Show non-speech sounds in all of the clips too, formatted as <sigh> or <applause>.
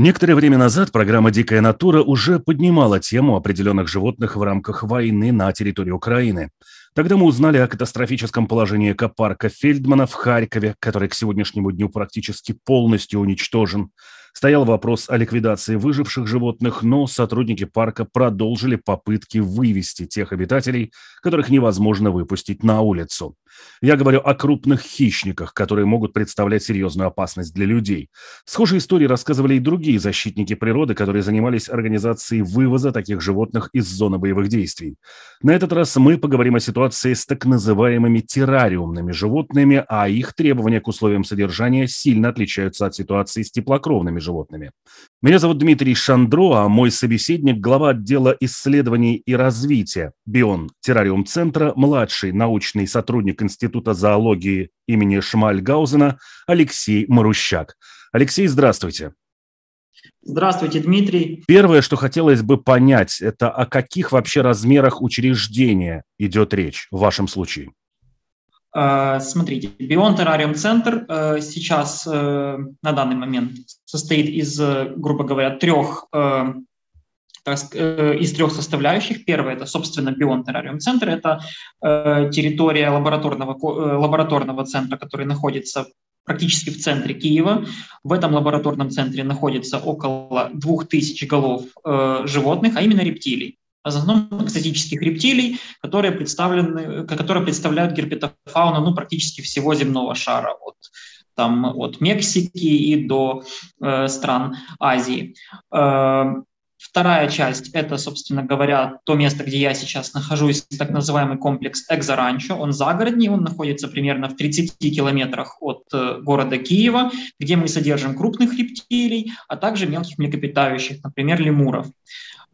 Некоторое время назад программа «Дикая натура» уже поднимала тему определенных животных в рамках войны на территории Украины. Тогда мы узнали о катастрофическом положении экопарка Фельдмана в Харькове, который к сегодняшнему дню практически полностью уничтожен. Стоял вопрос о ликвидации выживших животных, но сотрудники парка продолжили попытки вывести тех обитателей, которых невозможно выпустить на улицу. Я говорю о крупных хищниках, которые могут представлять серьезную опасность для людей. Схожие истории рассказывали и другие защитники природы, которые занимались организацией вывоза таких животных из зоны боевых действий. На этот раз мы поговорим о ситуации с так называемыми террариумными животными, а их требования к условиям содержания сильно отличаются от ситуации с теплокровными животными. Меня зовут Дмитрий Шандро, а мой собеседник – глава отдела исследований и развития Бион Террариум Центра, младший научный сотрудник Института зоологии имени Шмальгаузена Алексей Марущак. Алексей, здравствуйте. Здравствуйте, Дмитрий. Первое, что хотелось бы понять, это о каких вообще размерах учреждения идет речь в вашем случае? Э, смотрите, Бион Террариум Центр э, сейчас э, на данный момент состоит из, грубо говоря, трех из трех составляющих. Первое – это, собственно, Бион Террариум Центр. Это территория лабораторного, лабораторного центра, который находится практически в центре Киева. В этом лабораторном центре находится около 2000 голов животных, а именно рептилий в основном экзотических рептилий, которые, представлены, которые представляют герпетофауну ну, практически всего земного шара, от, там, от Мексики и до э, стран Азии. Э, Вторая часть – это, собственно говоря, то место, где я сейчас нахожусь, так называемый комплекс Экзоранчо. Он загородный, он находится примерно в 30 километрах от э, города Киева, где мы содержим крупных рептилий, а также мелких млекопитающих, например, лемуров.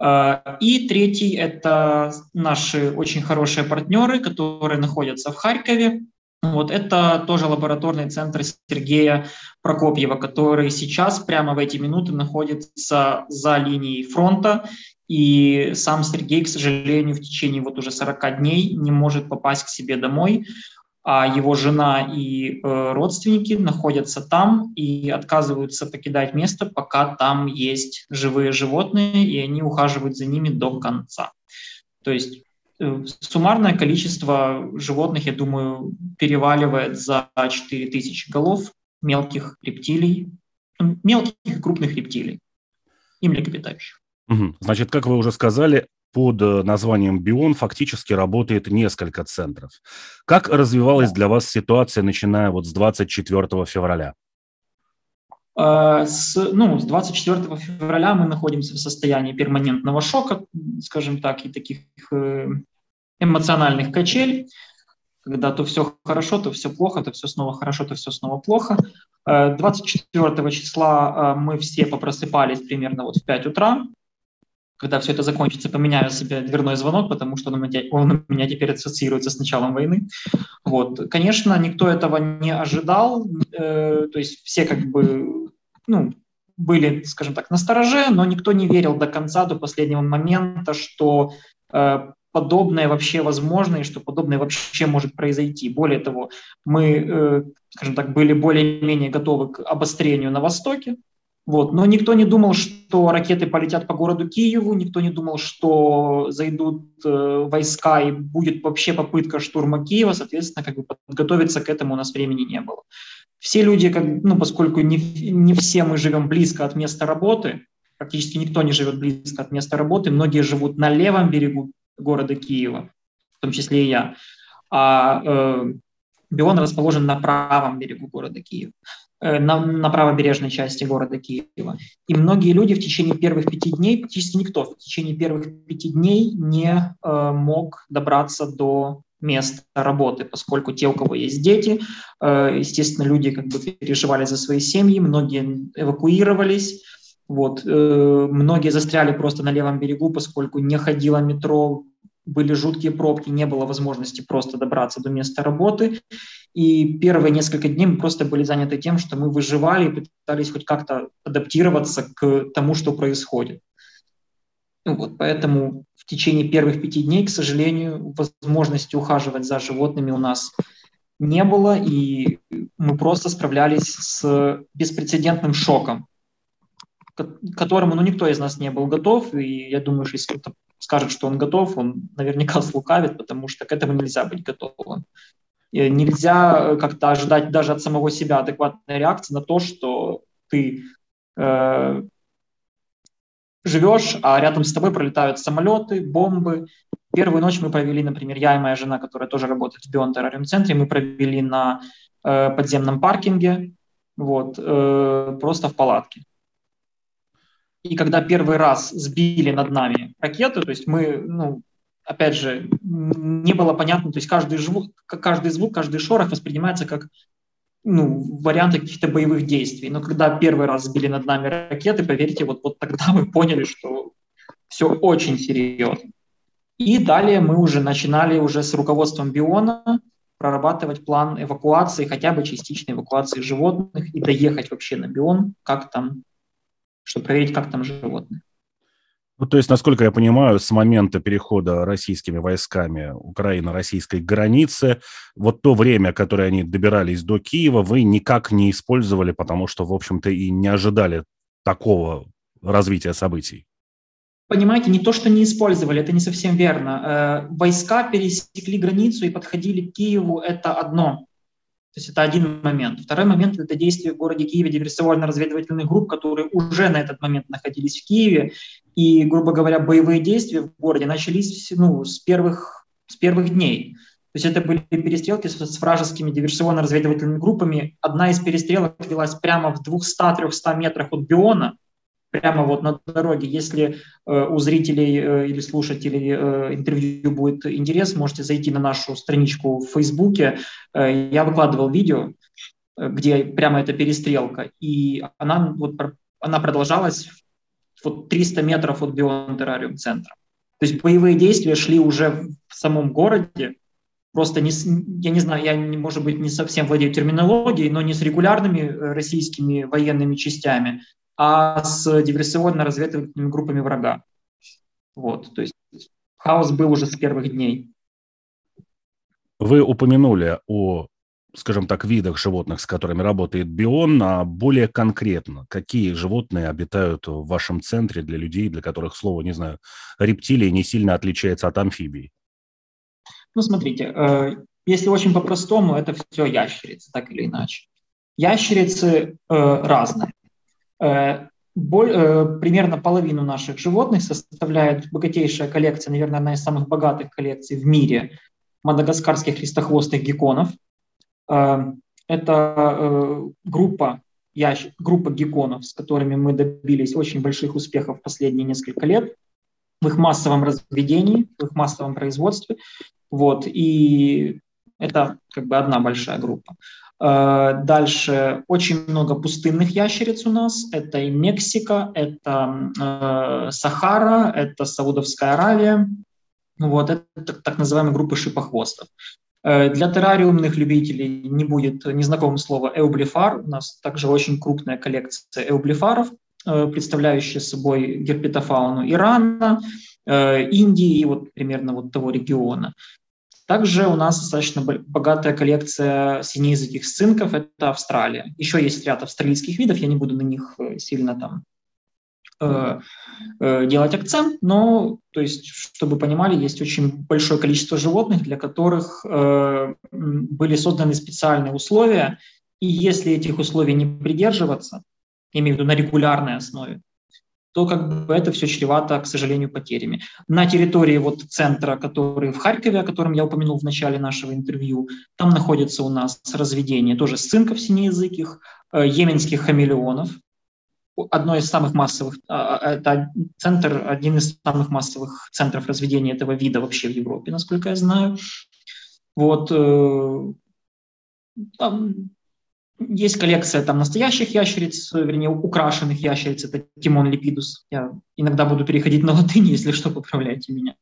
Э, и третий – это наши очень хорошие партнеры, которые находятся в Харькове. Вот это тоже лабораторный центр Сергея Прокопьева, который сейчас прямо в эти минуты находится за линией фронта. И сам Сергей, к сожалению, в течение вот уже 40 дней не может попасть к себе домой а его жена и э, родственники находятся там и отказываются покидать место, пока там есть живые животные, и они ухаживают за ними до конца. То есть э, суммарное количество животных, я думаю, переваливает за 4000 голов мелких рептилий, мелких и крупных рептилий и млекопитающих. Значит, как вы уже сказали, под э, названием «Бион» фактически работает несколько центров. Как развивалась для вас ситуация, начиная вот с 24 февраля? А, с, ну, с 24 февраля мы находимся в состоянии перманентного шока, скажем так, и таких э, эмоциональных качелей, когда то все хорошо, то все плохо, то все снова хорошо, то все снова плохо. 24 э, числа мы все попросыпались примерно вот в 5 утра, когда все это закончится, поменяю себе дверной звонок, потому что он у меня, теперь ассоциируется с началом войны. Вот. Конечно, никто этого не ожидал, э, то есть все как бы, ну, были, скажем так, на стороже, но никто не верил до конца, до последнего момента, что э, подобное вообще возможно и что подобное вообще может произойти. Более того, мы, э, скажем так, были более-менее готовы к обострению на Востоке, вот. Но никто не думал, что ракеты полетят по городу Киеву, никто не думал, что зайдут э, войска и будет вообще попытка штурма Киева, соответственно, как бы подготовиться к этому у нас времени не было. Все люди, как, ну, поскольку не, не все мы живем близко от места работы, практически никто не живет близко от места работы, многие живут на левом берегу города Киева, в том числе и я, а э, Бион расположен на правом берегу города Киева. Э, на, на правобережной части города Киева. И многие люди в течение первых пяти дней, практически никто в течение первых пяти дней не э, мог добраться до места работы, поскольку те, у кого есть дети, э, естественно, люди как бы переживали за свои семьи, многие эвакуировались, Вот. Э, многие застряли просто на левом берегу, поскольку не ходило метро, были жуткие пробки, не было возможности просто добраться до места работы. И первые несколько дней мы просто были заняты тем, что мы выживали и пытались хоть как-то адаптироваться к тому, что происходит. Вот, поэтому в течение первых пяти дней, к сожалению, возможности ухаживать за животными у нас не было, и мы просто справлялись с беспрецедентным шоком, к которому ну, никто из нас не был готов, и я думаю, что если кто-то скажет, что он готов, он наверняка слукавит, потому что к этому нельзя быть готовым. И нельзя как-то ожидать даже от самого себя адекватной реакции на то, что ты э, живешь, а рядом с тобой пролетают самолеты, бомбы. Первую ночь мы провели, например, я и моя жена, которая тоже работает в Бион террариум центре, мы провели на э, подземном паркинге, вот, э, просто в палатке. И когда первый раз сбили над нами ракету, то есть мы, ну, опять же, не было понятно, то есть каждый звук, каждый звук, каждый шорох воспринимается как ну, варианты каких-то боевых действий. Но когда первый раз сбили над нами ракеты, поверьте, вот, вот тогда <laughs> мы поняли, что все очень серьезно. И далее мы уже начинали уже с руководством Биона прорабатывать план эвакуации, хотя бы частичной эвакуации животных и доехать вообще на Бион, как там, чтобы проверить, как там животные. Ну, то есть, насколько я понимаю, с момента перехода российскими войсками Украины-российской границы, вот то время, которое они добирались до Киева, вы никак не использовали, потому что, в общем-то, и не ожидали такого развития событий. Понимаете, не то, что не использовали, это не совсем верно. Э, войска пересекли границу и подходили к Киеву, это одно. То есть это один момент. Второй момент – это действия в городе Киеве диверсионно-разведывательных групп, которые уже на этот момент находились в Киеве. И, грубо говоря, боевые действия в городе начались ну, с, первых, с первых дней. То есть это были перестрелки с, с вражескими диверсионно-разведывательными группами. Одна из перестрелок велась прямо в 200-300 метрах от Биона, прямо вот на дороге. Если э, у зрителей э, или слушателей э, интервью будет интерес, можете зайти на нашу страничку в Фейсбуке. Я выкладывал видео, где прямо эта перестрелка, и она, вот, она продолжалась вот 300 метров от Бион Террариум центра. То есть боевые действия шли уже в самом городе, просто не, я не знаю, я, может быть, не совсем владею терминологией, но не с регулярными российскими военными частями, а с диверсионно-разведывательными группами врага. Вот, то есть хаос был уже с первых дней. Вы упомянули о, скажем так, видах животных, с которыми работает Бион, а более конкретно, какие животные обитают в вашем центре для людей, для которых слово, не знаю, рептилии не сильно отличается от амфибий? Ну, смотрите, э, если очень по-простому, это все ящерицы, так или иначе. Ящерицы э, разные. Э, э, примерно половину наших животных составляет богатейшая коллекция, наверное, одна из самых богатых коллекций в мире мадагаскарских листохвостых гекконов. Э, это группа, ящ... группа гекконов, с которыми мы добились очень больших успехов последние несколько лет в их массовом разведении, в их массовом производстве. Вот, и это как бы одна большая группа. Э, дальше очень много пустынных ящериц у нас. Это и Мексика, это э, Сахара, это Саудовская Аравия. Вот, это так называемые группы шипохвостов. Э, для террариумных любителей не будет незнакомого слова эублифар. У нас также очень крупная коллекция эублифаров, э, представляющая собой герпетофауну Ирана, э, Индии и вот примерно вот того региона. Также у нас достаточно богатая коллекция синеязыких сцинков, это Австралия. Еще есть ряд австралийских видов, я не буду на них э, сильно там э, э, делать акцент, но, то есть, чтобы понимали, есть очень большое количество животных, для которых э, были созданы специальные условия, и если этих условий не придерживаться, я имею в виду на регулярной основе, то как бы это все чревато, к сожалению, потерями. На территории вот центра, который в Харькове, о котором я упомянул в начале нашего интервью, там находится у нас разведение тоже сцинков синеязыких, э, йеменских хамелеонов, одно из самых массовых, а, а, это центр, один из самых массовых центров разведения этого вида вообще в Европе, насколько я знаю. Вот, э, там есть коллекция там настоящих ящериц, вернее, украшенных ящериц, это Тимон липидус. Я иногда буду переходить на латынь, если что, поправляйте меня.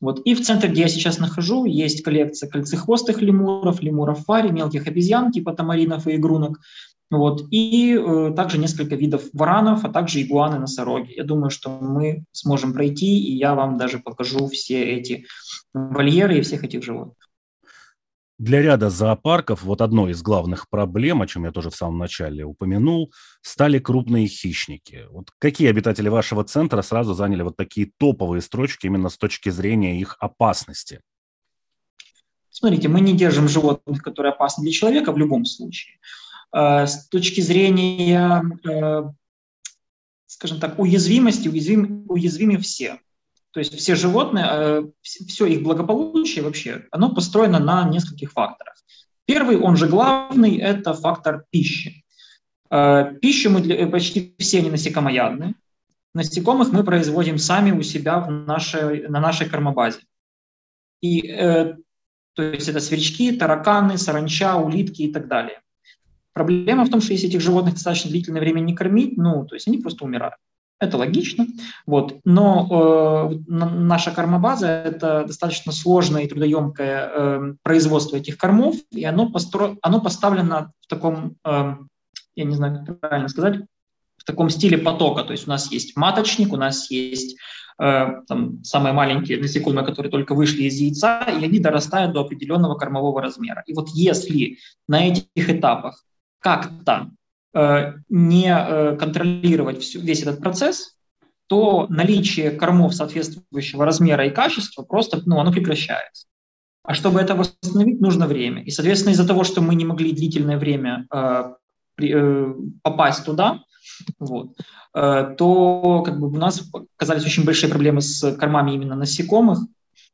Вот. И в центре, где я сейчас нахожу, есть коллекция кольцехвостых лемуров, лемуров фари, мелких обезьян типа тамаринов и игрунок. Вот. И э, также несколько видов варанов, а также игуаны, носороги. Я думаю, что мы сможем пройти, и я вам даже покажу все эти вольеры и всех этих животных. Для ряда зоопарков вот одной из главных проблем, о чем я тоже в самом начале упомянул, стали крупные хищники. Вот какие обитатели вашего центра сразу заняли вот такие топовые строчки именно с точки зрения их опасности? Смотрите, мы не держим животных, которые опасны для человека в любом случае. Э, с точки зрения, э, скажем так, уязвимости, уязвим, уязвимы все. То есть все животные, э, все их благополучие вообще, оно построено на нескольких факторах. Первый, он же главный, это фактор пищи. Пищу мы для, почти все не насекомоядные. Насекомых мы производим сами у себя в нашей, на нашей кормобазе. И, то есть это сверчки, тараканы, саранча, улитки и так далее. Проблема в том, что если этих животных достаточно длительное время не кормить, ну, то есть они просто умирают. Это логично. Вот. Но э, наша кормобаза – это достаточно сложное и трудоемкое э, производство этих кормов, и оно, постро... оно поставлено в таком, э, я не знаю, как правильно сказать, в таком стиле потока. То есть у нас есть маточник, у нас есть э, там, самые маленькие насекомые, которые только вышли из яйца, и они дорастают до определенного кормового размера. И вот если на этих этапах как-то не э, контролировать всю, весь этот процесс, то наличие кормов соответствующего размера и качества просто ну, оно прекращается. А чтобы это восстановить, нужно время. И, соответственно, из-за того, что мы не могли длительное время э, при, э, попасть туда, вот, э, то как бы у нас оказались очень большие проблемы с кормами именно насекомых,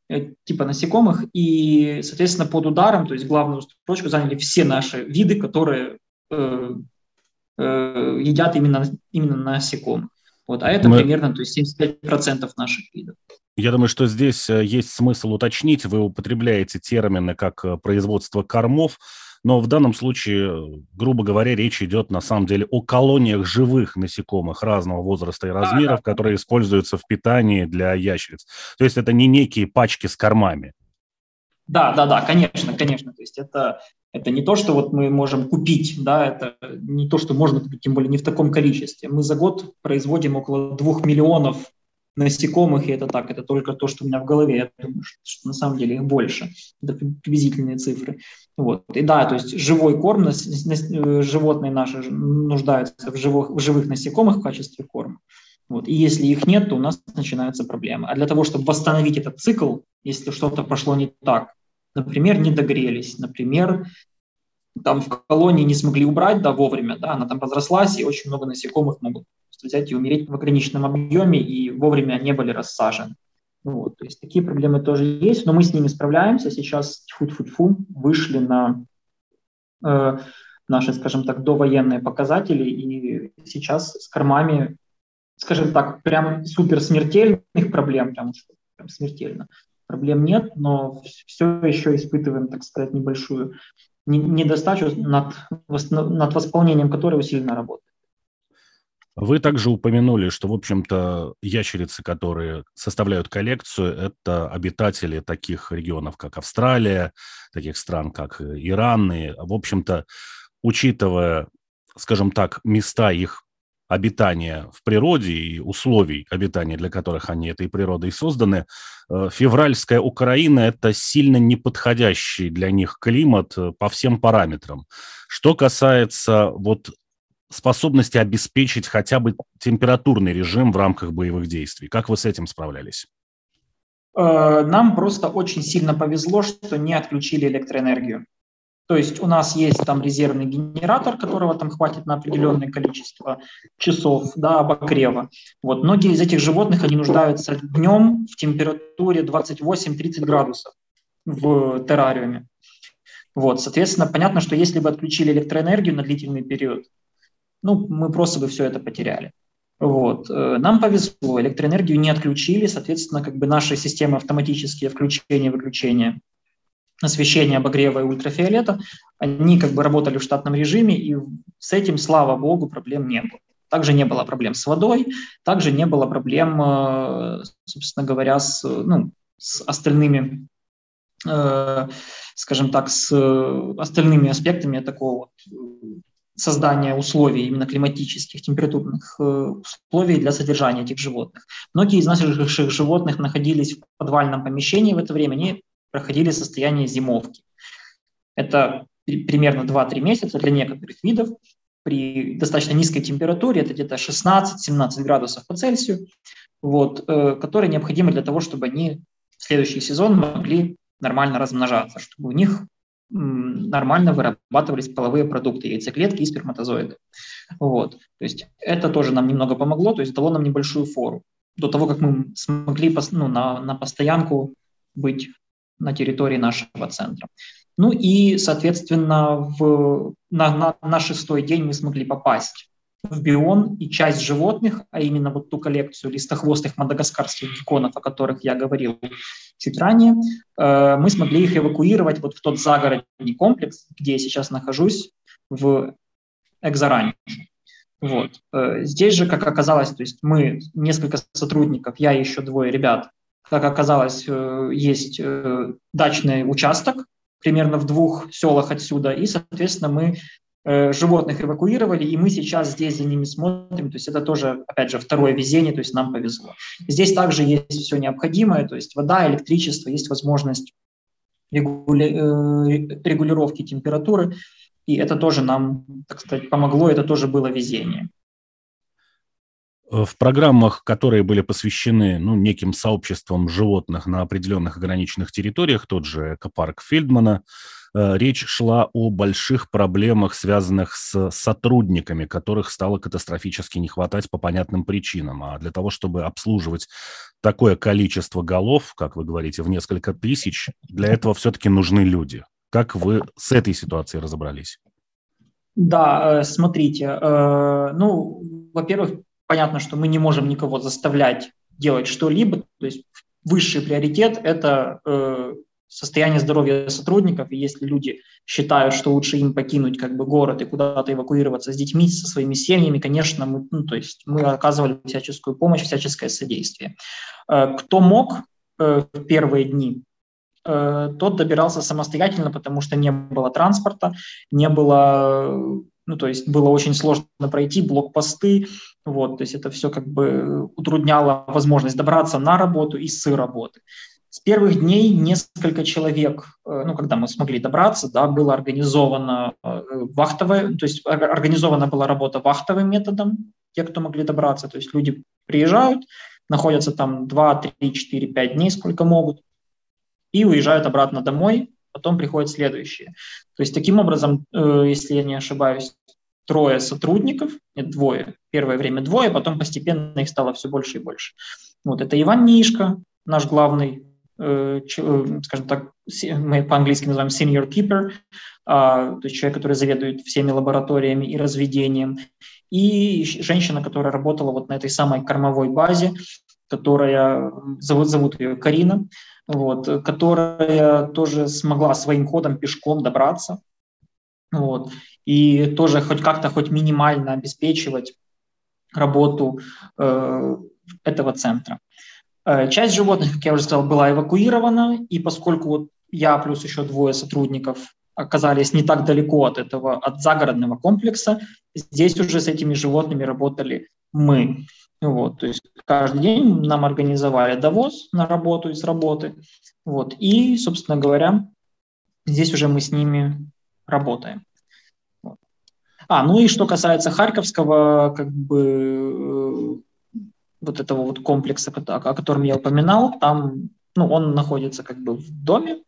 э, типа насекомых, и, соответственно, под ударом, то есть главную строчку заняли все наши виды, которые Э, э, едят именно, именно насекомых. Вот, а это Мы... примерно то есть 75% наших видов. Я думаю, что здесь э, есть смысл уточнить. Вы употребляете термины как производство кормов, но в данном случае, грубо говоря, речь идет на самом деле о колониях живых насекомых разного возраста и размеров, которые используются в питании для ящериц. То есть это не некие пачки с кормами. Да, да, да, конечно, конечно. То есть это это не то, что вот мы можем купить, да, это не то, что можно купить, тем более не в таком количестве. Мы за год производим около двух миллионов насекомых, и это так, это только то, что у меня в голове. Я думаю, что, что на самом деле их больше. Это приблизительные цифры. Вот. И да, то есть живой корм, э, животные наши нуждаются в живых, в живых насекомых в качестве корма. Вот. И если их нет, то у нас начинаются проблемы. А для того, чтобы восстановить этот цикл, если что-то пошло не так, например, не догрелись, например, там в колонии не смогли убрать да, вовремя, да, она там разрослась, и очень много насекомых могут взять и умереть в ограниченном объеме, и вовремя не были рассажены. Вот, то есть такие проблемы тоже есть, но мы с ними справляемся. Сейчас тьфу-тьфу-тьфу вышли на э, наши, скажем так, довоенные показатели, и сейчас с кормами, скажем так, прям супер смертельных проблем, прям, прям смертельно, проблем нет, но все еще испытываем, так сказать, небольшую недостачу, над, над восполнением которой усиленно работает. Вы также упомянули, что, в общем-то, ящерицы, которые составляют коллекцию, это обитатели таких регионов, как Австралия, таких стран, как Иран. И, в общем-то, учитывая, скажем так, места их обитания в природе и условий обитания, для которых они этой природой созданы, э, февральская Украина – это сильно неподходящий для них климат э, по всем параметрам. Что касается вот способности обеспечить хотя бы температурный режим в рамках боевых действий, как вы с этим справлялись? Э, нам просто очень сильно повезло, что не отключили электроэнергию. То есть у нас есть там резервный генератор, которого там хватит на определенное количество часов да, обогрева. Вот. Многие из этих животных, они нуждаются днем в температуре 28-30 градусов в террариуме. Вот, соответственно, понятно, что если бы отключили электроэнергию на длительный период, ну, мы просто бы все это потеряли. Вот. Э, нам повезло, электроэнергию не отключили, соответственно, как бы наши системы автоматические включения-выключения освещения, обогрева и ультрафиолета, они как бы работали в штатном режиме, и с этим, слава богу, проблем не было. Также не было проблем с водой, также не было проблем, э, собственно говоря, с, ну, с остальными, э, скажем так, с остальными аспектами такого вот создания условий, именно климатических, температурных э, условий для содержания этих животных. Многие из наших животных находились в подвальном помещении в это время, они проходили состояние зимовки. Это примерно 2-3 месяца для некоторых видов при достаточно низкой температуре, это где-то 16-17 градусов по Цельсию, вот, э, которые необходимы для того, чтобы они в следующий сезон могли нормально размножаться, чтобы у них нормально вырабатывались половые продукты, яйцеклетки и сперматозоиды. Вот. То есть это тоже нам немного помогло, то есть дало нам небольшую фору до того, как мы смогли ну, на, на постоянку быть на территории нашего центра. Ну и, соответственно, в, на, на, на шестой день мы смогли попасть в бион и часть животных, а именно вот ту коллекцию листохвостых мадагаскарских гекконов, о которых я говорил чуть ранее, э, мы смогли их эвакуировать вот в тот загородный комплекс, где я сейчас нахожусь, в Экзаранче. Вот. Э, здесь же, как оказалось, то есть мы несколько сотрудников, я и еще двое ребят, как оказалось, э, есть дачный участок примерно в двух селах отсюда, и, соответственно, мы Э, животных эвакуировали, и мы сейчас здесь за ними смотрим. То есть это тоже, опять же, второе везение, то есть нам повезло. Здесь также есть все необходимое, то есть вода, электричество, есть возможность регули... Э, регулировки температуры, и это тоже нам, так сказать, помогло, это тоже было везение. В программах, которые были посвящены ну, неким сообществам животных на определенных ограниченных территориях, тот же экопарк Фельдмана, Э, речь шла о больших проблемах, связанных с сотрудниками, которых стало катастрофически не хватать по понятным причинам. А для того, чтобы обслуживать такое количество голов, как вы говорите, в несколько тысяч, для этого все-таки нужны люди. Как вы с этой ситуацией разобрались? Да, э, смотрите, э, ну, во-первых, понятно, что мы не можем никого заставлять делать что-либо, то есть высший приоритет – это состояние здоровья сотрудников, и если люди считают, что лучше им покинуть как бы город и куда-то эвакуироваться с детьми, со своими семьями, конечно, мы, ну, то есть мы оказывали всяческую помощь, всяческое содействие. Э, кто мог э, в первые дни, э, тот добирался самостоятельно, потому что не было транспорта, не было ну, то есть было очень сложно пройти блокпосты, вот, то есть это все как бы утрудняло возможность добраться на работу и с работы. С первых дней несколько человек, э, ну, когда мы смогли добраться, да, было организовано э, вахтовое, то есть организована была работа вахтовым методом, те, кто могли добраться, то есть люди приезжают, находятся там 2, 3, 4, 5 дней, сколько могут, и уезжают обратно домой, потом приходят следующие. То есть таким образом, э, если я не ошибаюсь, трое сотрудников, нет, двое, первое время двое, потом постепенно их стало все больше и больше. Вот это Иван Нишка, наш главный Э, э, скажем так, мы по-английски называем senior keeper, а, то есть человек, который заведует всеми лабораториями и разведением, и женщина, которая работала вот на этой самой кормовой базе, которая, зовут, зовут ее Карина, вот, которая тоже смогла своим ходом пешком добраться, вот, и тоже хоть как-то, хоть минимально обеспечивать работу э, этого центра. Э, часть животных, как я уже сказал, была эвакуирована, и поскольку вот я плюс еще двое сотрудников оказались не так далеко от этого, от загородного комплекса, здесь уже с этими животными работали мы. Вот, то есть каждый день нам организовали довоз на работу из работы. Вот, и, собственно говоря, здесь уже мы с ними работаем. А, ну и что касается Харьковского, как бы вот этого вот комплекса, о котором я упоминал, там, ну, он находится как бы в доме,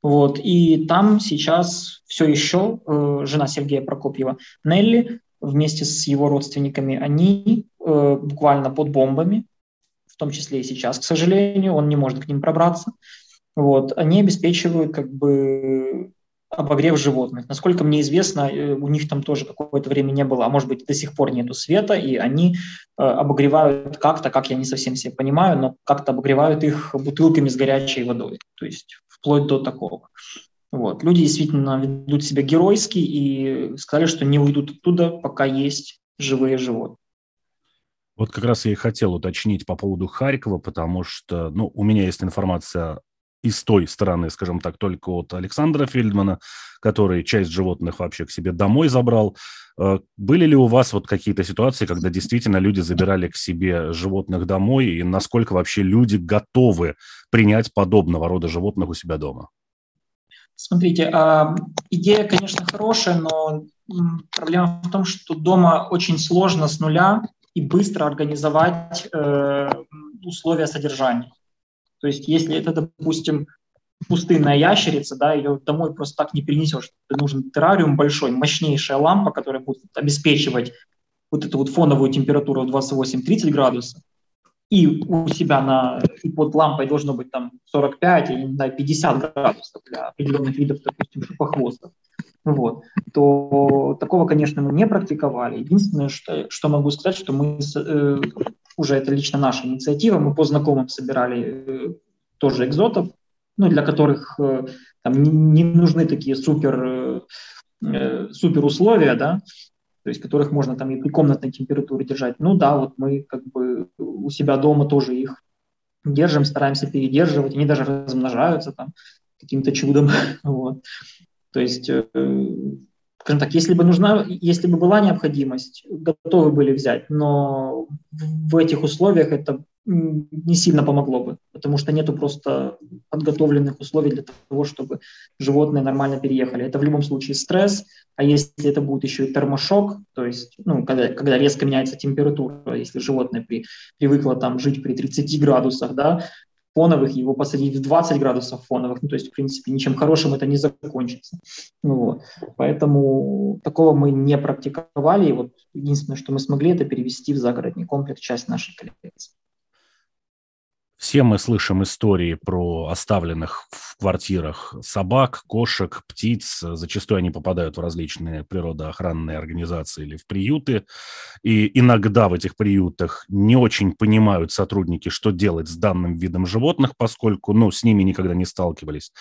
вот, и там сейчас все еще э, жена Сергея Прокопьева, Нелли, вместе с его родственниками, они э, буквально под бомбами, в том числе и сейчас, к сожалению, он не может к ним пробраться, вот, они обеспечивают как бы обогрев животных. Насколько мне известно, э, у них там тоже какое-то время не было, а может быть до сих пор нету света, и они э, обогревают как-то, как я не совсем себе понимаю, но как-то обогревают их бутылками с горячей водой, то есть вплоть до такого. Вот. Люди действительно ведут себя геройски и сказали, что не уйдут оттуда, пока есть живые животные. Вот как раз я и хотел уточнить по поводу Харькова, потому что, ну, у меня есть информация из той стороны, скажем так, только от Александра Фельдмана, который часть животных вообще к себе домой забрал. Э, были ли у вас вот какие-то ситуации, когда действительно люди забирали к себе животных домой, и насколько вообще люди готовы принять подобного рода животных у себя дома? Смотрите, а, идея, конечно, хорошая, но проблема в том, что дома очень сложно с нуля и быстро организовать э, условия содержания. То есть если это, допустим, пустынная ящерица, да, ее домой просто так не перенесешь. Нужен террариум большой, мощнейшая лампа, которая будет обеспечивать вот эту вот фоновую температуру 28-30 градусов. И у себя на, и под лампой должно быть там 45 или да, 50 градусов для определенных видов, допустим, шипохвостов вот, то такого, конечно, мы не практиковали. Единственное, что, что могу сказать, что мы э, уже это лично наша инициатива, мы по знакомым собирали э, тоже экзотов, ну, для которых э, там не, не нужны такие супер, э, супер условия, да, то есть которых можно там и при комнатной температуре держать. Ну да, вот мы как бы у себя дома тоже их держим, стараемся передерживать, они даже размножаются там каким-то чудом, <laughs> вот. То есть, скажем так, если бы нужна, если бы была необходимость, готовы были взять, но в этих условиях это не сильно помогло бы, потому что нету просто подготовленных условий для того, чтобы животные нормально переехали. Это в любом случае стресс, а если это будет еще и термошок, то есть, ну, когда, когда резко меняется температура, если животное при, привыкло там жить при 30 градусах, да, фоновых, его посадить в 20 градусов фоновых, ну, то есть, в принципе, ничем хорошим это не закончится. Вот. Поэтому такого мы не практиковали, и вот единственное, что мы смогли, это перевести в загородный комплекс часть нашей коллекции. Все мы слышим истории про оставленных в квартирах собак, кошек, птиц. Зачастую они попадают в различные природоохранные организации или в приюты. И иногда в этих приютах не очень понимают сотрудники, что делать с данным видом животных, поскольку ну, с ними никогда не сталкивались.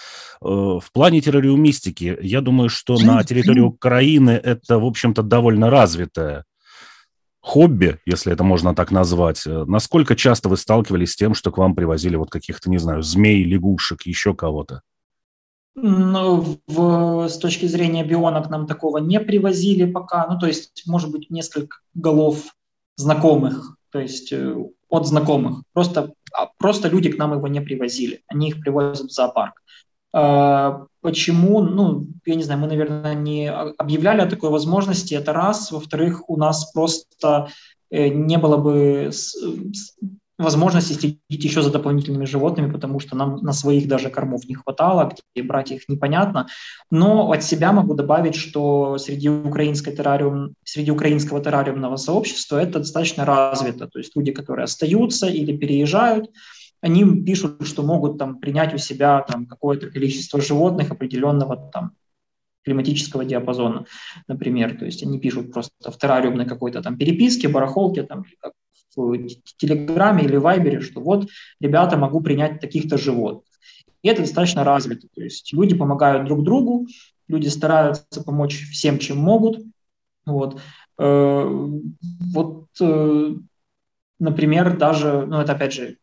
Э, в плане террориумистики, я думаю, что на территории Украины это, в общем-то, довольно развитая хобби, если это можно так назвать, э, насколько часто вы сталкивались с тем, что к вам привозили вот каких-то, не знаю, змей, лягушек, еще кого-то? Ну, в, с точки зрения биона к нам такого не привозили пока. Ну, то есть, может быть, несколько голов знакомых, то есть э, от знакомых. Просто, а, просто люди к нам его не привозили. Они их привозят в зоопарк. Почему? Ну, я не знаю, мы, наверное, не объявляли о такой возможности. Это раз. Во-вторых, у нас просто э, не было бы возможности следить еще за дополнительными животными, потому что нам на своих даже кормов не хватало, где брать их непонятно. Но от себя могу добавить, что среди, украинской террариум, среди украинского террариумного сообщества это достаточно развито. То есть люди, которые остаются или переезжают, они пишут, что могут там принять у себя там какое-то количество животных определенного там климатического диапазона, например. То есть они пишут просто в террариумной какой-то там переписке, барахолке, там, в Телеграме или Вайбере, что вот, ребята, могу принять таких-то животных. И это достаточно развито. То есть люди помогают друг другу, люди стараются помочь всем, чем могут. Вот, э, вот э, например, даже, ну это опять же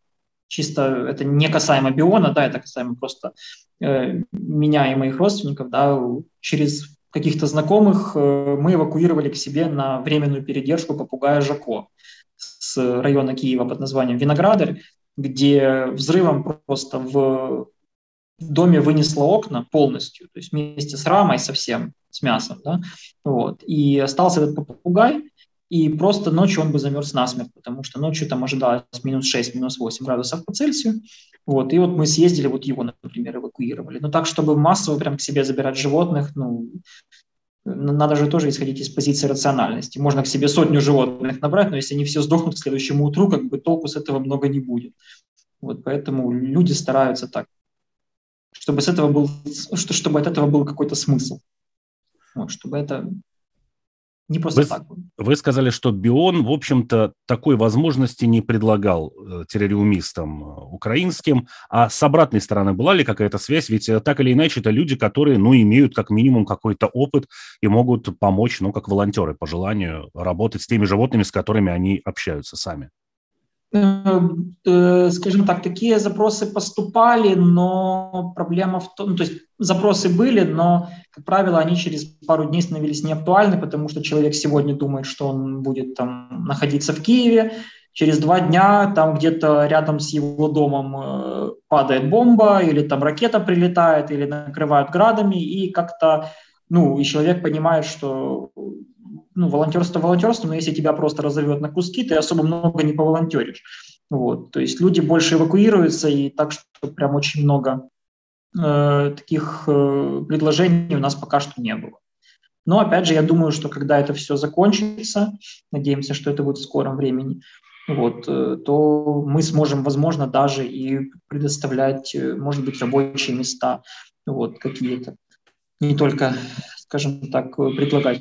чисто это не касаемо биона, да, это касаемо просто э, меня и моих родственников, да, через каких-то знакомых э, мы эвакуировали к себе на временную передержку попугая Жако с района Киева под названием Виноградарь, где взрывом просто в доме вынесло окна полностью, то есть вместе с рамой совсем, с мясом, да, вот, и остался этот попугай, и просто ночью он бы замерз насмерть, потому что ночью там ожидалось минус 6, минус 8 градусов по Цельсию. Вот, и вот мы съездили, вот его, например, эвакуировали. Но так, чтобы массово прям к себе забирать животных, ну, надо же тоже исходить из позиции рациональности. Можно к себе сотню животных набрать, но если они все сдохнут к следующему утру, как бы толку с этого много не будет. Вот поэтому люди стараются так, чтобы с этого был, чтобы от этого был какой-то смысл. Вот, чтобы это Не просто вы, так. Вы сказали, что Бион, в общем-то, такой возможности не предлагал э, террориумистам э, украинским. А с обратной стороны была ли какая-то связь? Ведь э, так или иначе это люди, которые, ну, имеют как минимум какой-то опыт и могут помочь, ну, как волонтеры по желанию, работать с теми животными, с которыми они общаются сами. Скажем так, такие запросы поступали, но проблема в том, ну, то есть запросы были, но, как правило, они через пару дней становились неактуальны, потому что человек сегодня думает, что он будет там находиться в Киеве, через два дня там где-то рядом с его домом э, падает бомба, или там ракета прилетает, или накрывают градами, и как-то, ну, и человек понимает, что ну, волонтерство волонтерство, но если тебя просто разорвет на куски, ты особо много не поволонтеришь. Вот, то есть люди больше эвакуируются, и так что прям очень много Э, таких э, предложений у нас пока что не было. Но опять же, я думаю, что когда это все закончится, надеемся, что это будет в скором времени, вот, э, то мы сможем, возможно, даже и предоставлять, может быть, рабочие места вот, какие-то. Не только, скажем так, предлагать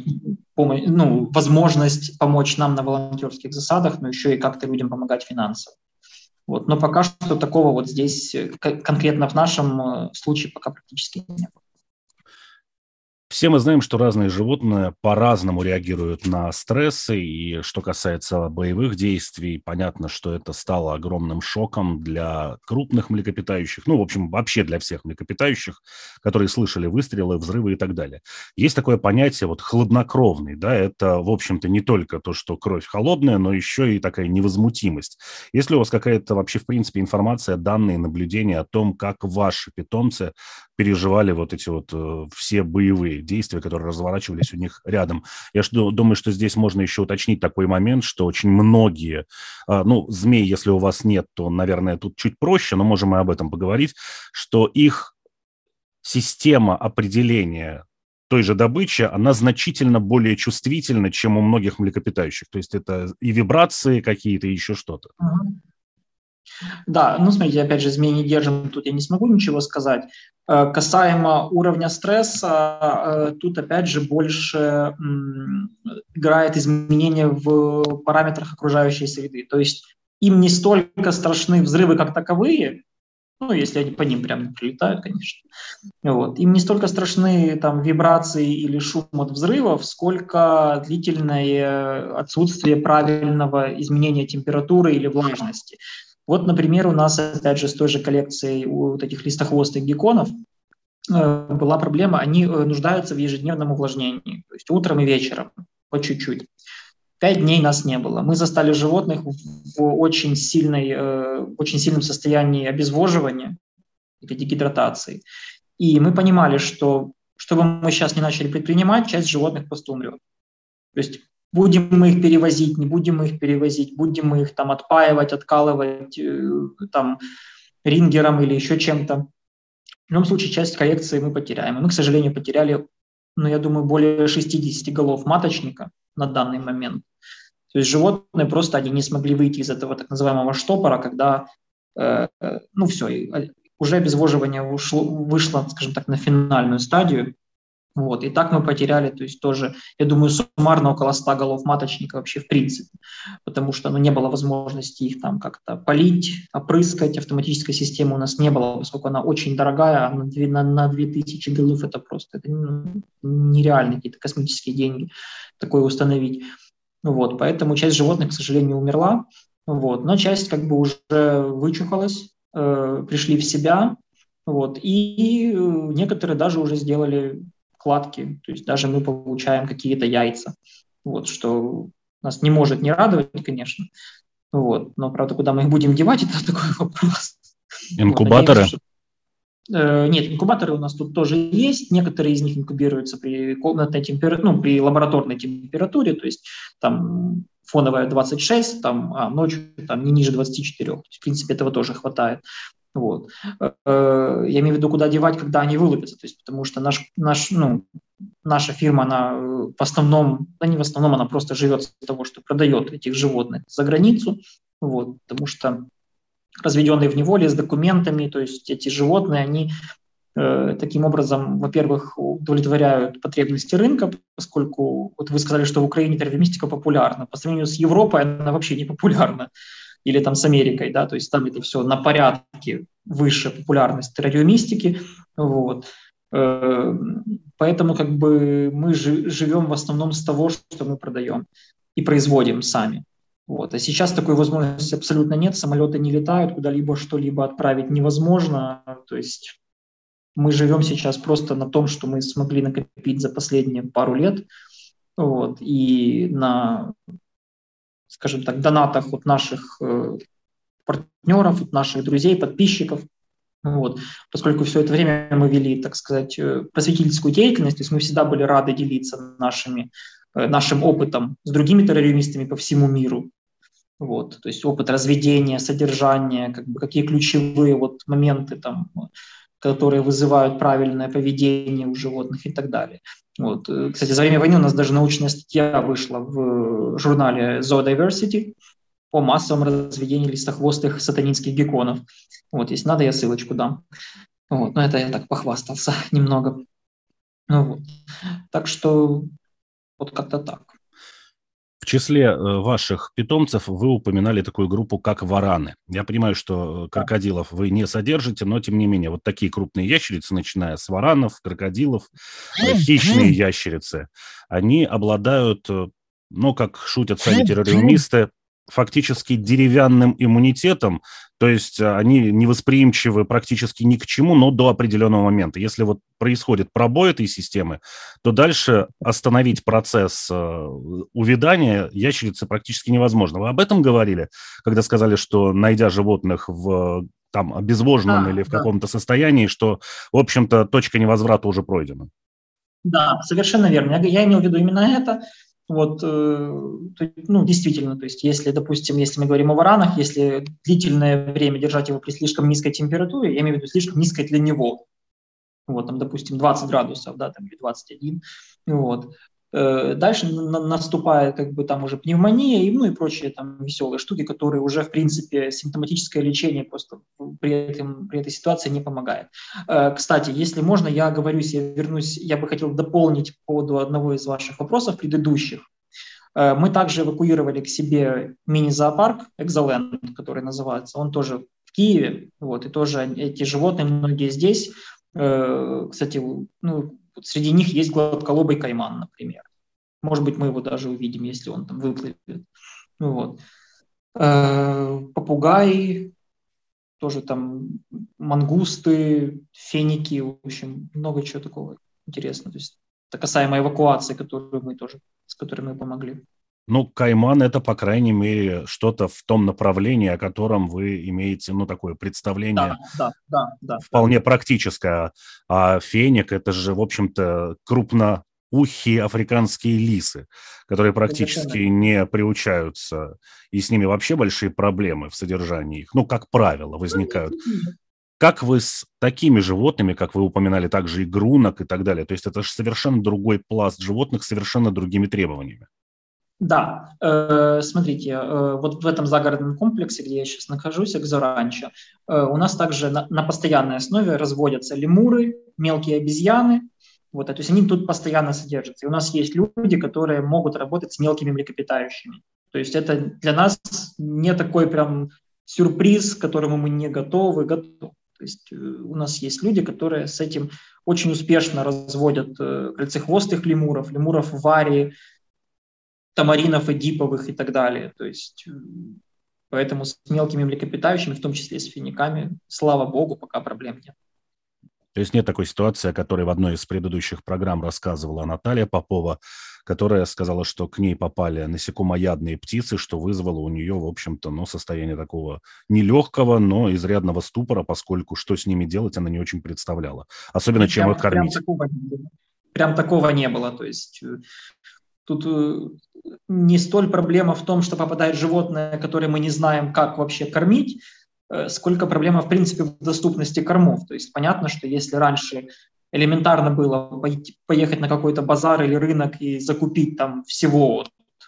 помощь, ну, возможность помочь нам на волонтерских засадах, но еще и как-то людям помогать финансово. Вот. Но пока что такого вот здесь э, конкретно в нашем э, случае пока практически не было. Все мы знаем, что разные животные по-разному реагируют на стрессы, и что касается боевых действий, понятно, что это стало огромным шоком для крупных млекопитающих, ну, в общем, вообще для всех млекопитающих, которые слышали выстрелы, взрывы и так далее. Есть такое понятие вот хладнокровный, да, это, в общем-то, не только то, что кровь холодная, но еще и такая невозмутимость. Есть ли у вас какая-то вообще, в принципе, информация, данные, наблюдения о том, как ваши питомцы переживали вот эти вот э, все боевые действия, которые разворачивались у них рядом. Я что, думаю, что здесь можно еще уточнить такой момент, что очень многие, э, ну, змей, если у вас нет, то, наверное, тут чуть проще, но можем и об этом поговорить, что их система определения той же добычи, она значительно более чувствительна, чем у многих млекопитающих. То есть это и вибрации какие-то, и еще что-то. Да, ну смотрите, опять же, змей не держим, тут я не смогу ничего сказать. Э, касаемо уровня стресса, э, тут опять же больше играет изменение в параметрах окружающей среды. То есть им не столько страшны взрывы как таковые, ну, если они по ним прям прилетают, конечно. Вот. Им не столько страшны там вибрации или шум от взрывов, сколько длительное отсутствие правильного изменения температуры или влажности. Вот, например, у нас, опять же, с той же коллекцией у этих листохвостых гекконов э, была проблема, они э, нуждаются в ежедневном увлажнении, то есть утром и вечером, по чуть-чуть. Пять дней нас не было. Мы застали животных в очень, сильной, э, очень сильном состоянии обезвоживания или дегидратации. И мы понимали, что что бы мы сейчас не начали предпринимать, часть животных просто умрет. То есть Будем мы их перевозить, не будем мы их перевозить, будем мы их там отпаивать, откалывать э, там рингером или еще чем-то. В любом случае, часть коллекции мы потеряем. мы, к сожалению, потеряли, ну, я думаю, более 60 голов маточника на данный момент. То есть животные просто они не смогли выйти из этого так называемого штопора, когда, э, э ну, все, уже обезвоживание ушло, вышло, скажем так, на финальную стадию, вот. И так мы потеряли, то есть тоже, я думаю, суммарно около 100 голов маточника вообще в принципе, потому что ну, не было возможности их там как-то полить, опрыскать, автоматической системы у нас не было, поскольку она очень дорогая, а на, на, на 2000 голов это просто это ну, нереально какие-то космические деньги такое установить. Вот, поэтому часть животных, к сожалению, умерла, вот, но часть как бы уже вычухалась, э, пришли в себя, вот, и э, некоторые даже уже сделали кладки, то есть даже мы получаем какие-то яйца, вот, что нас не может не радовать, конечно, вот, но, правда, куда мы их будем девать, <laughs> это такой вопрос. Инкубаторы? Вот, э, нет, инкубаторы у нас тут тоже есть. Некоторые из них инкубируются при комнатной температуре, ну, при лабораторной температуре, то есть там фоновая 26, там, а ночью там не ниже 24. То есть, в принципе, этого тоже хватает. Вот. Э, я имею в виду, куда девать, когда они вылупятся. То есть, потому что наш, наш, ну, наша фирма, она в основном, да не в основном, она просто живет с того, что продает этих животных за границу. Вот, потому что разведенные в неволе с документами, то есть эти животные, они э, таким образом, во-первых, удовлетворяют потребности рынка, поскольку вот вы сказали, что в Украине террористика популярна. По сравнению с Европой она вообще не популярна. Или там с Америкой, да, то есть там это все на порядке выше популярность радиомистики. Вот. Э, поэтому как бы мы живем в основном с того, что мы продаем и производим сами. Вот. А сейчас такой возможности абсолютно нет, самолеты не летают, куда-либо что-либо отправить невозможно. То есть мы живем сейчас просто на том, что мы смогли накопить за последние пару лет, вот, и на, скажем так, донатах от наших э, партнеров, от наших друзей, подписчиков. Вот. Поскольку все это время мы вели, так сказать, э, просветительскую деятельность, то есть мы всегда были рады делиться нашими, э, нашим опытом с другими террористами по всему миру. Вот, то есть опыт разведения, содержания, как бы какие ключевые вот моменты там, которые вызывают правильное поведение у животных и так далее. Вот. Э, кстати, за время войны у нас даже научная статья вышла в журнале Zoodiversity по массовому разведению листохвостых сатанинских гекконов. Вот, если надо, я ссылочку дам. Вот, но это я так похвастался <laughs> немного. Ну, вот. Так что вот как-то так. В числе э, ваших питомцев вы упоминали такую группу, как вараны. Я понимаю, что э, крокодилов вы не содержите, но тем не менее, вот такие крупные ящерицы, начиная с варанов, крокодилов, э, хищные ящерицы, они обладают, ну, как шутят сами террористы, фактически деревянным иммунитетом, то есть э, они невосприимчивы практически ни к чему, но до определенного момента. Если вот происходит пробой этой системы, то дальше остановить процесс э, увядания ящерицы практически невозможно. Вы об этом говорили, когда сказали, что найдя животных в там обезвоженном а, или в да. каком-то состоянии, что, в общем-то, точка невозврата уже пройдена. Да, совершенно верно. Я, я имел в виду именно это. Вот, э, ну, действительно, то есть если, допустим, если мы говорим о варанах, если длительное время держать его при слишком низкой температуре, я имею в виду слишком низкой для него, вот, там, допустим, 20 градусов, да, там, или 21, вот, дальше наступает как бы там уже пневмония и, ну, и прочие там веселые штуки, которые уже, в принципе, симптоматическое лечение просто при, этом, при этой ситуации не помогает. Э, кстати, если можно, я оговорюсь, я вернусь, я бы хотел дополнить по поводу одного из ваших вопросов предыдущих. Э, мы также эвакуировали к себе мини-зоопарк Экзоленд, который называется. Он тоже в Киеве, вот, и тоже эти животные, многие здесь. Кстати, ну, Среди них есть гладколобый кайман, например. Может быть, мы его даже увидим, если он там выплывет. Вот. Э, попугаи, тоже там мангусты, феники, в общем, много чего такого интересного. То есть это касаемо эвакуации, которую мы тоже, с которой мы помогли. Ну, Кайман – это, по крайней мере, что-то в том направлении, о котором вы имеете, ну, такое представление да, да, да, вполне практическое. А феник – это же, в общем-то, крупноухие африканские лисы, которые практически не приучаются, и с ними вообще большие проблемы в содержании их, ну, как правило, возникают. Как вы с такими животными, как вы упоминали, также и грунок и так далее, то есть это же совершенно другой пласт животных с совершенно другими требованиями? Да, э, смотрите, э, вот в этом загородном комплексе, где я сейчас нахожусь, Экзоранчо, э, у нас также на, на постоянной основе разводятся лемуры, мелкие обезьяны, вот, то есть они тут постоянно содержатся. И у нас есть люди, которые могут работать с мелкими млекопитающими. То есть это для нас не такой прям сюрприз, к которому мы не готовы, готовы. То есть у нас есть люди, которые с этим очень успешно разводят кольцехвостых лемуров, лемуров варии, тамаринов, эдиповых и так далее. То есть э, поэтому с мелкими млекопитающими, в том числе с финиками, слава богу, пока проблем нет. То есть нет такой ситуации, о которой в одной из предыдущих программ рассказывала Наталья Попова, которая сказала, что к ней попали насекомоядные птицы, что вызвало у нее, в общем-то, ну, состояние такого нелегкого, но изрядного ступора, поскольку что с ними делать, она не очень представляла. Особенно, прям, чем их кормить. Прям такого, прям такого не было. То есть э, Тут э, не столь проблема в том, что попадает животное, которое мы не знаем, как вообще кормить, э, сколько проблема, в принципе, в доступности кормов. То есть понятно, что если раньше элементарно было поехать на какой-то базар или рынок и закупить там всего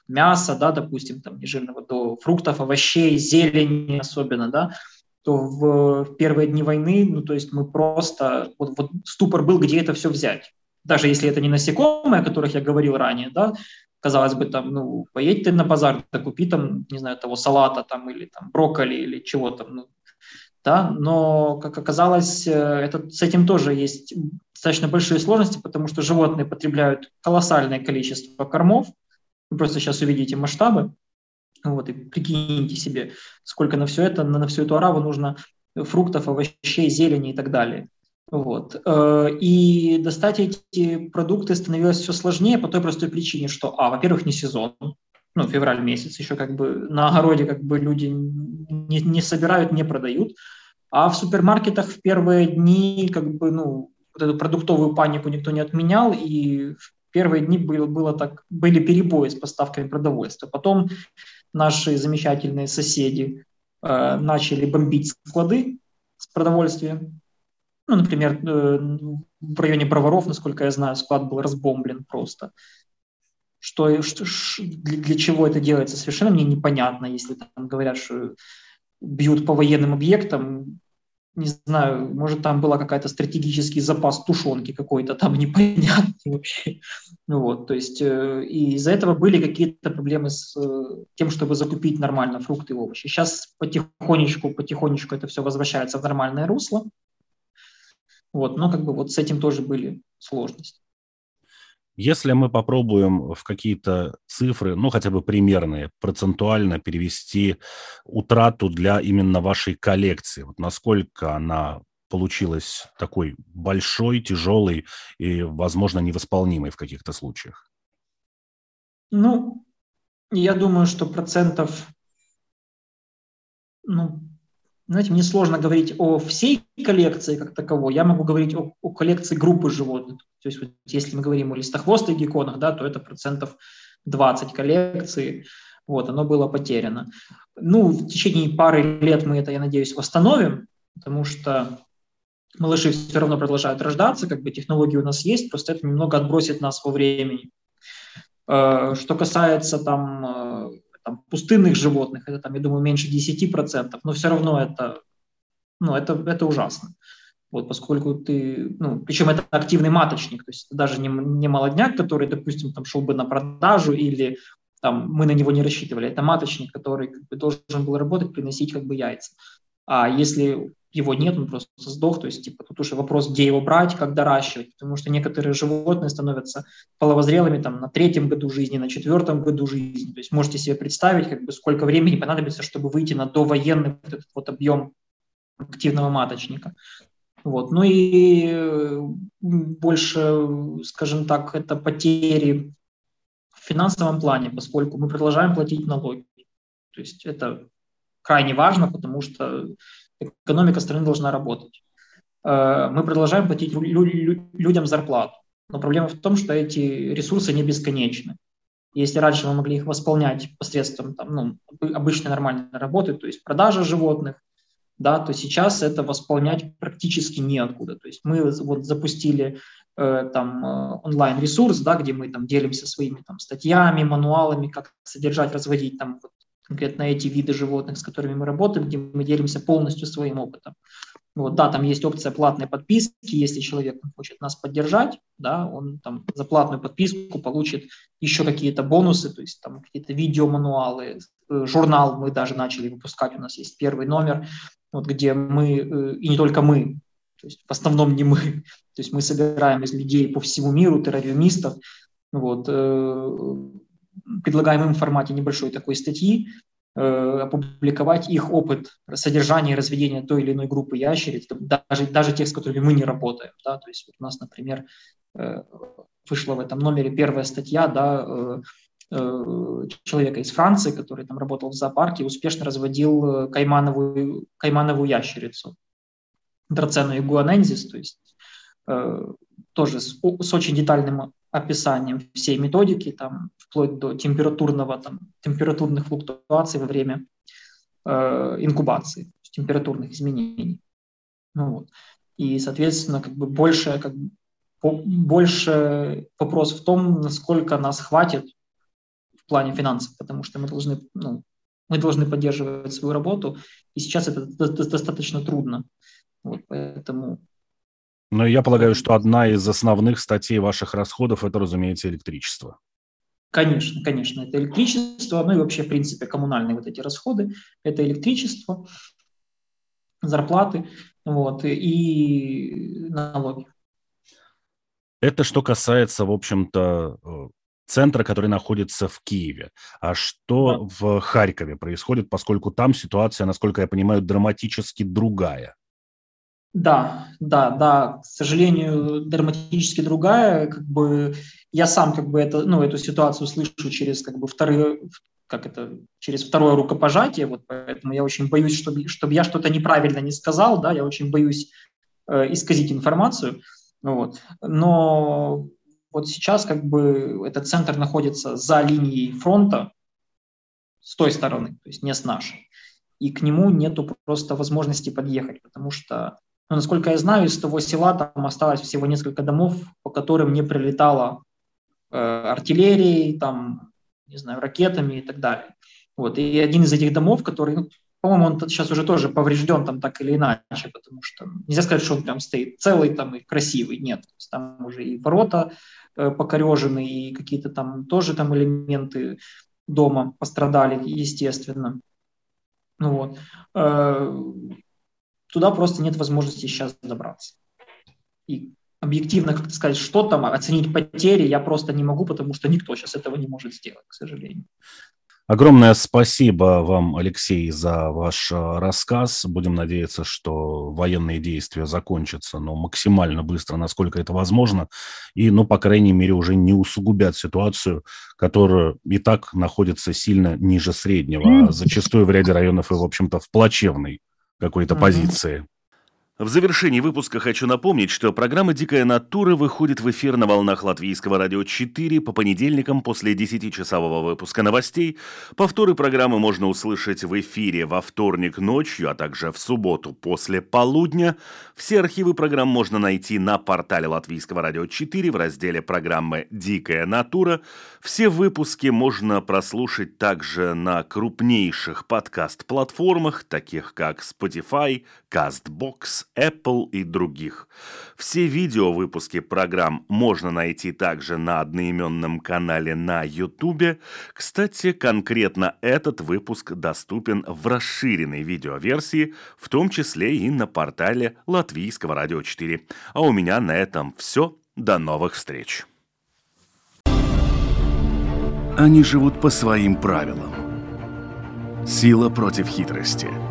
мяса, да, допустим, там нежирного, до фруктов, овощей, зелени особенно, да, то в первые дни войны, ну, то есть мы просто, вот, вот ступор был, где это все взять. Даже если это не насекомые, о которых я говорил ранее, да, казалось бы, там, ну, поедь ты на базар, да купи там, не знаю, того салата там или там брокколи или чего там, ну, да, но, как оказалось, э, это, с этим тоже есть достаточно большие сложности, потому что животные потребляют колоссальное количество кормов, вы просто сейчас увидите масштабы, вот, и прикиньте себе, сколько на все это, на, на всю эту араву нужно фруктов, овощей, зелени и так далее. Вот. Э, и достать эти продукты становилось все сложнее по той простой причине, что, а, во-первых, не сезон, ну, февраль месяц, еще как бы на огороде как бы люди не, не собирают, не продают, а в супермаркетах в первые дни как бы, ну, вот эту продуктовую панику никто не отменял, и в первые дни было, было так, были перебои с поставками продовольствия. Потом наши замечательные соседи э, начали бомбить склады с продовольствием, ну, например, э, в районе Броваров, насколько я знаю, склад был разбомблен просто. Что, что для, чего это делается, совершенно мне непонятно, если там говорят, что бьют по военным объектам, не знаю, может, там была какая-то стратегический запас тушенки какой-то там <laughs> непонятный вообще. Вот, то есть, э, и из-за этого были какие-то проблемы с э, тем, чтобы закупить нормально фрукты и овощи. Сейчас потихонечку, потихонечку это все возвращается в нормальное русло. Вот, но как бы вот с этим тоже были сложности. Если мы попробуем в какие-то цифры, ну хотя бы примерные, процентуально перевести утрату для именно вашей коллекции, вот насколько она получилась такой большой, тяжелой и, возможно, невосполнимой в каких-то случаях? Ну, я думаю, что процентов ну, знаете, мне сложно говорить о всей коллекции как таковой, я могу говорить о, о коллекции группы животных. То есть вот, если мы говорим о листохвостых гекконах, да, то это процентов 20 коллекции, вот, оно было потеряно. Ну, в течение пары лет мы это, я надеюсь, восстановим, потому что малыши все равно продолжают рождаться, как бы технологии у нас есть, просто это немного отбросит нас во времени. Э, что касается там э, там, пустынных животных, это, там, я думаю, меньше 10%, но все равно это, ну, это, это ужасно. Вот, поскольку ты, ну, причем это активный маточник, то есть это даже не, не молодняк, который, допустим, там шел бы на продажу или там мы на него не рассчитывали, это маточник, который как бы, должен был работать, приносить как бы яйца. А если его нет, он просто сдох, то есть типа тут уже вопрос, где его брать, как доращивать, потому что некоторые животные становятся половозрелыми там на третьем году жизни, на четвертом году жизни, то есть можете себе представить, как бы сколько времени понадобится, чтобы выйти на довоенный вот этот вот объем активного маточника. Вот. Ну и больше, скажем так, это потери в финансовом плане, поскольку мы продолжаем платить налоги. То есть это крайне важно, потому что экономика страны должна работать. Э, мы продолжаем платить людям зарплату, но проблема в том, что эти ресурсы не бесконечны. Если раньше мы могли их восполнять посредством там, ну, обычной нормальной работы, то есть продажа животных, да, то сейчас это восполнять практически неоткуда. То есть мы вот запустили э, там э, онлайн-ресурс, да, где мы там делимся своими там статьями, мануалами, как содержать, разводить там вот, конкретно эти виды животных, с которыми мы работаем, где мы делимся полностью своим опытом. Вот, да, там есть опция платной подписки, если человек хочет нас поддержать, да, он там за платную подписку получит еще какие-то бонусы, то есть там какие-то видеомануалы, э, журнал мы даже начали выпускать, у нас есть первый номер, вот, где мы, э, и не только мы, то есть в основном не мы, <laughs> то есть мы собираем из людей по всему миру, террористов, вот, предлагаем им в формате небольшой такой статьи э, опубликовать их опыт содержания и разведения той или иной группы ящериц, даже, даже тех, с которыми мы не работаем. Да? То есть вот у нас, например, э, вышла в этом номере первая статья, да, э, человека из Франции, который там работал в зоопарке, успешно разводил каймановую, каймановую ящерицу, драцену игуанензис, то есть тоже с, с очень детальным описанием всей методики, там, вплоть до температурного, там, температурных флуктуаций во время э, инкубации, температурных изменений. Ну, вот. И, соответственно, как бы больше, как бы, по, больше вопрос в том, насколько нас хватит в плане финансов, потому что мы должны ну, Мы должны поддерживать свою работу, и сейчас это достаточно трудно. Вот, поэтому... Но я полагаю, что одна из основных статей ваших расходов – это, разумеется, электричество. Конечно, конечно, это электричество, ну и вообще, в принципе, коммунальные вот эти расходы, это электричество, зарплаты, вот, и налоги. Это что касается, в общем-то, э, центра, который находится в Киеве. А что да. в Харькове происходит, поскольку там ситуация, насколько я понимаю, драматически другая? Да, да, да, к сожалению, драматически другая. Как бы я сам как бы это, ну, эту ситуацию слышу через как бы вторые, как это, через второе рукопожатие, вот поэтому я очень боюсь, чтобы, чтобы я что-то неправильно не сказал, да, я очень боюсь э, исказить информацию, вот. Но вот сейчас как бы этот центр находится за линией фронта с той стороны, то есть не с нашей. И к нему нету просто возможности подъехать, потому что, ну, насколько я знаю, из того села там осталось всего несколько домов, по которым не прилетала э, артиллерией, там, не знаю, ракетами и так далее. Вот. И один из этих домов, который, ну, по-моему, он сейчас уже тоже поврежден там так или иначе, потому что нельзя сказать, что он прям стоит целый там и красивый, нет. Там уже и ворота Э, покорежены, и какие-то там тоже там элементы дома пострадали, естественно. Ну вот. Э, туда просто нет возможности сейчас добраться. И объективно как сказать, что там, оценить потери я просто не могу, потому что никто сейчас этого не может сделать, к сожалению. Огромное спасибо вам, Алексей, за ваш э, рассказ. Будем надеяться, что военные действия закончатся, но максимально быстро, насколько это возможно, и, ну, по крайней мере, уже не усугубят ситуацию, которая и так находится сильно ниже среднего, а зачастую в ряде районов и, в общем-то, в плачевной какой-то позиции. В завершении выпуска хочу напомнить, что программа «Дикая натура» выходит в эфир на волнах Латвийского радио 4 по понедельникам после 10-часового выпуска новостей. Повторы программы можно услышать в эфире во вторник ночью, а также в субботу после полудня. Все архивы программ можно найти на портале Латвийского радио 4 в разделе программы «Дикая натура». Все выпуски можно прослушать также на крупнейших подкаст-платформах, таких как Spotify, CastBox, Apple и других. Все видео-выпуски программ можно найти также на одноименном канале на YouTube. Кстати, конкретно этот выпуск доступен в расширенной видеоверсии, в том числе и на портале Латвийского радио 4. А у меня на этом все. До новых встреч. Они живут по своим правилам. Сила против хитрости –